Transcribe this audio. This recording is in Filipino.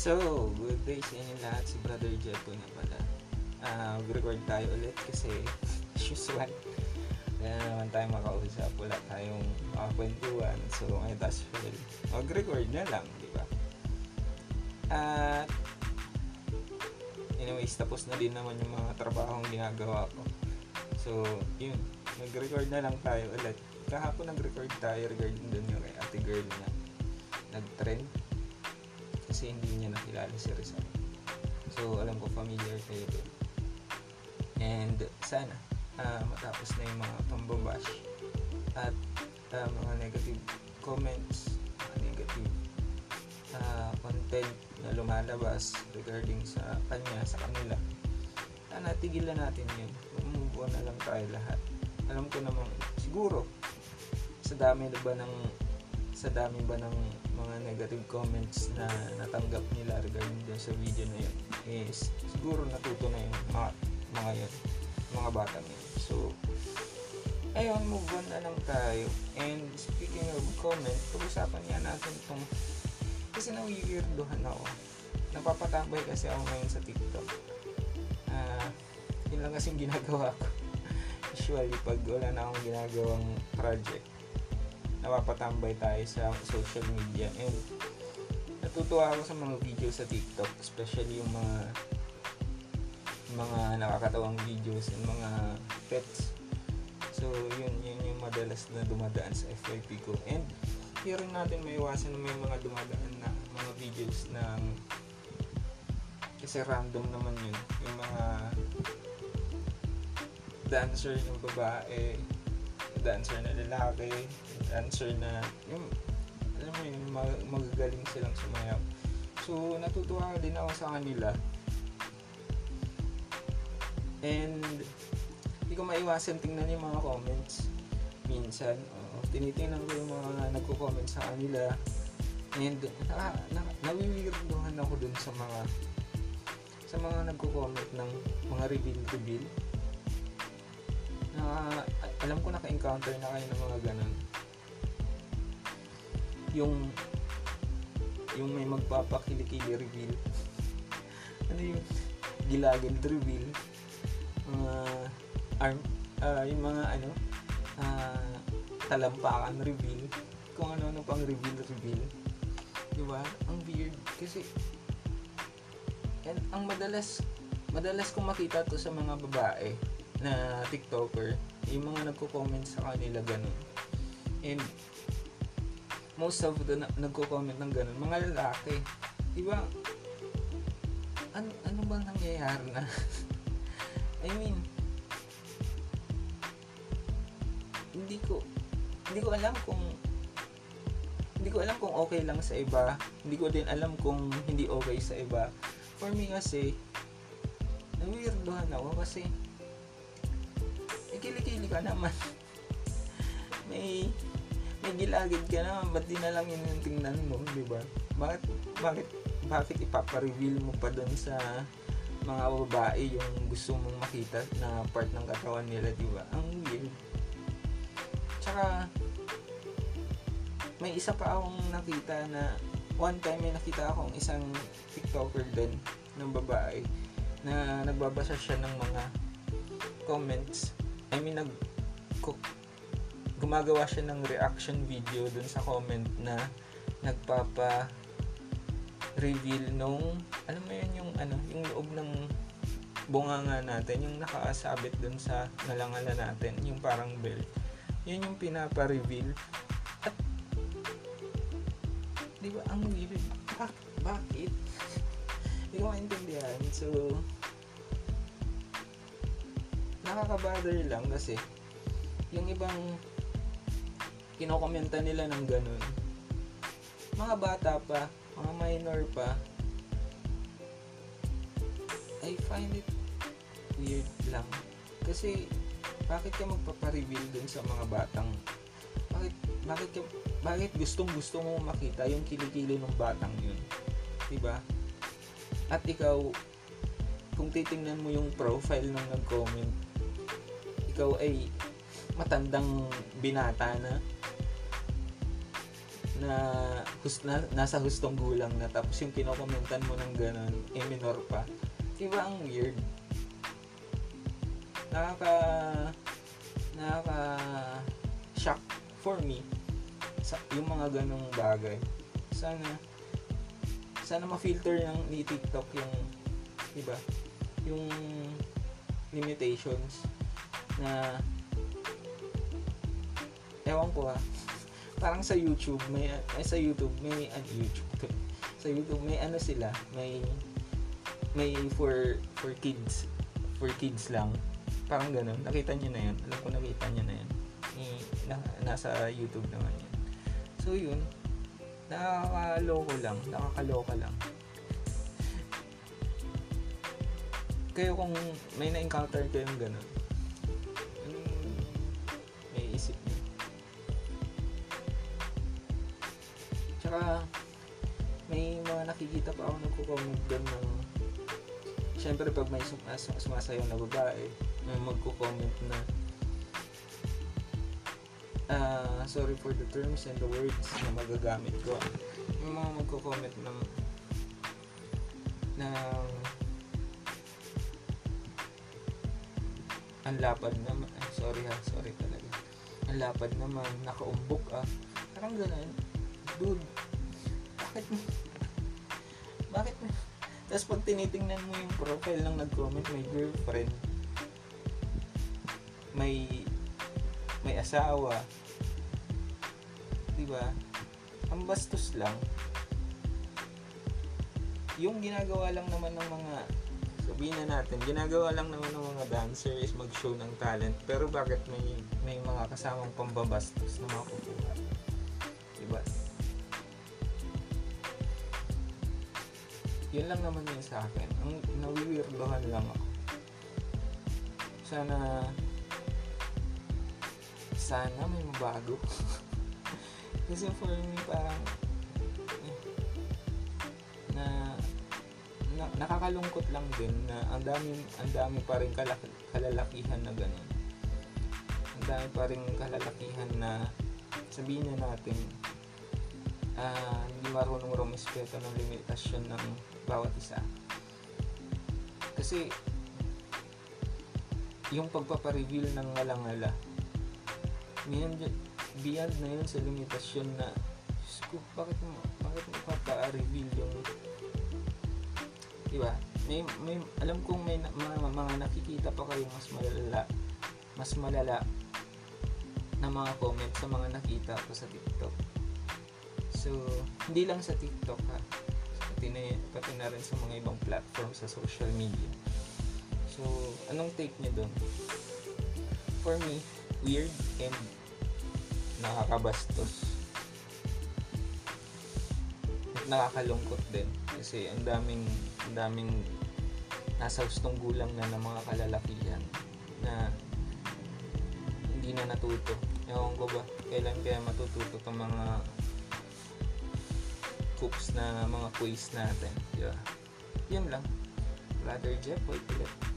So, good day sa inyo lahat. Si Brother Jed po nga pala. Uh, mag-record tayo ulit kasi as usual. Kaya naman tayo makausap. Wala tayong makakwentuhan. So, ngayon taas well, mag-record na lang, di ba? At, anyways, tapos na din naman yung mga trabahong ginagawa ko. So, yun. Mag-record na lang tayo ulit. Kahapon nag-record tayo regarding dun yung ate girl na nag-trend kasi hindi niya nakilala si Rizal. So, alam ko familiar kayo doon. And sana uh, matapos na yung mga pambabash at uh, mga negative comments, mga negative uh, content na lumalabas regarding sa kanya, sa kanila. Sana tigilan natin yun. On na lang tayo lahat. Alam ko naman, siguro, sa dami na ba ng sa dami ba ng mga negative comments na natanggap nila regarding dun sa video na yun is siguro natuto na yung mga, mga yun, mga bata yun. So, ayun, move on na lang tayo. And speaking of comment, pag-usapan nga natin itong kasi nawiwirdohan ako. Napapatambay kasi ako ngayon sa TikTok. Uh, yun lang kasing ginagawa ko. Usually, pag wala na akong ginagawang project, napapatambay tayo sa social media and natutuwa ako sa mga video sa TikTok especially yung mga mga nakakatawang videos and mga pets. So yun yun yung madalas na dumadaan sa FYP ko. And hindi rin natin maiwasan na may mga dumadaan na mga videos ng kasi random naman yun. Yung mga dancer ng babae dancer na lalaki dancer na yung alam mo yun mag- magagaling silang sumayaw so natutuwa din ako sa kanila. And hindi ko maiwasan tingnan yung mga comments minsan. Uh, tinitingnan ko yung mga nagko-comment sa kanila. And na, na, nawiwirduhan ako dun sa mga sa mga nagko-comment ng mga reveal reveal na alam ko naka-encounter na kayo ng mga ganun. Yung yung may magpapakilikili reveal. Ano yung gilagid reveal. Mga arm uh, yung mga ano uh, talampakan reveal. Kung ano ano pang reveal reveal. Di ba? Ang weird. Kasi and ang madalas madalas kong makita to sa mga babae na TikToker, yung mga nagko-comment sa kanila ganun. And most of the na- nagko-comment ng ganun, mga lalaki. Di ba? Ano, bang nangyayari na? I mean, hindi ko hindi ko alam kung hindi ko alam kung okay lang sa iba. Hindi ko din alam kung hindi okay sa iba. For me kasi, nawirdohan ako kasi kilikili ka naman. may may gilagid ka naman, ba't di na lang yun yung tingnan mo, di ba? Bakit, bakit, bakit ipapa-reveal mo pa doon sa mga babae yung gusto mong makita na part ng katawan nila, di ba? Ang weird. Tsaka, may isa pa akong nakita na one time may nakita akong isang TikToker din ng babae na nagbabasa siya ng mga comments I mean, nag gumagawa siya ng reaction video dun sa comment na nagpapa reveal nung alam mo yun yung ano yung loob ng bunganga natin yung nakasabit dun sa nalangala natin yung parang belt. Yun yung pinapa-reveal. At di ba ang weird bak bakit? Hindi ko maintindihan. So nakaka-bother lang kasi yung ibang kinokomenta nila ng ganun mga bata pa mga minor pa I find it weird lang. Kasi bakit ka magpapareveal dun sa mga batang bakit bakit ka bakit gustong gusto mo makita yung kilikili ng batang yun? Diba? At ikaw kung titingnan mo yung profile ng nag-comment ikaw ay matandang binata na na hus, na, nasa hustong gulang na tapos yung kinokomentan mo ng ganun, eh minor pa. Diba ang weird? Nakaka nakaka shock for me sa yung mga ganong bagay. Sana sana ma-filter ng ni TikTok yung diba? Yung limitations na ewan ko ha parang sa YouTube may ay sa YouTube may ano YouTube sa YouTube may ano sila may may for for kids for kids lang. Parang ganun. Nakita niyo na yun. Alam ko nakita niyo na yun. Eh, na, nasa YouTube naman yan so yun. Nakakaloko lang. Nakakaloka lang. Kayo kung may na-encounter kayong ganun Tsaka, may mga nakikita pa ako nagko-comment doon ng Siyempre, pag may sum- sum- sumasayaw na babae, may magko-comment na ah sorry for the terms and the words na magagamit ko. May mga magko-comment ng ng ang lapad naman. Ay, sorry ha, sorry talaga. Ang lapad naman, nakaumbok ah. Parang ganun dude, bakit bakit tapos pag tinitingnan mo yung profile ng nag-comment, may girlfriend, may may asawa, di ba? Ang bastos lang. Yung ginagawa lang naman ng mga sabihin na natin, ginagawa lang naman ng mga dancer is mag-show ng talent. Pero bakit may may mga kasamang pambabastos na makukuha? Yun lang naman yun sa akin. Ang nawiwirdohan lang ako. Sana sana may mabago. Kasi for me parang eh, na, na nakakalungkot lang din na ang dami ang dami pa rin kalak, kalalakihan na ganun. Ang dami pa rin kalalakihan na sabihin na natin ah, hindi marunong rumispeto ng limitasyon ng bawat isa. Kasi, yung pagpapareveal ng ngalangala, ngayon, beyond na yun sa limitasyon na, Diyos ko, bakit mo, bakit mo papa-reveal yung, di ba? May, may, alam kong may mga, mga nakikita pa kayo mas malala, mas malala na mga comment sa mga nakita ko sa TikTok. So, hindi lang sa TikTok ha. Pati na, pati na rin sa mga ibang platform sa social media. So, anong take niyo doon? For me, weird and nakakabastos. At nakakalungkot din kasi ang daming ang daming nasa hustong gulang na ng mga kalalakihan na hindi na natuto. Ewan ko ba, kailan kaya matututo itong mga cooks na mga quiz natin. Di ba? Yun lang. Brother Jeff, wait ulit.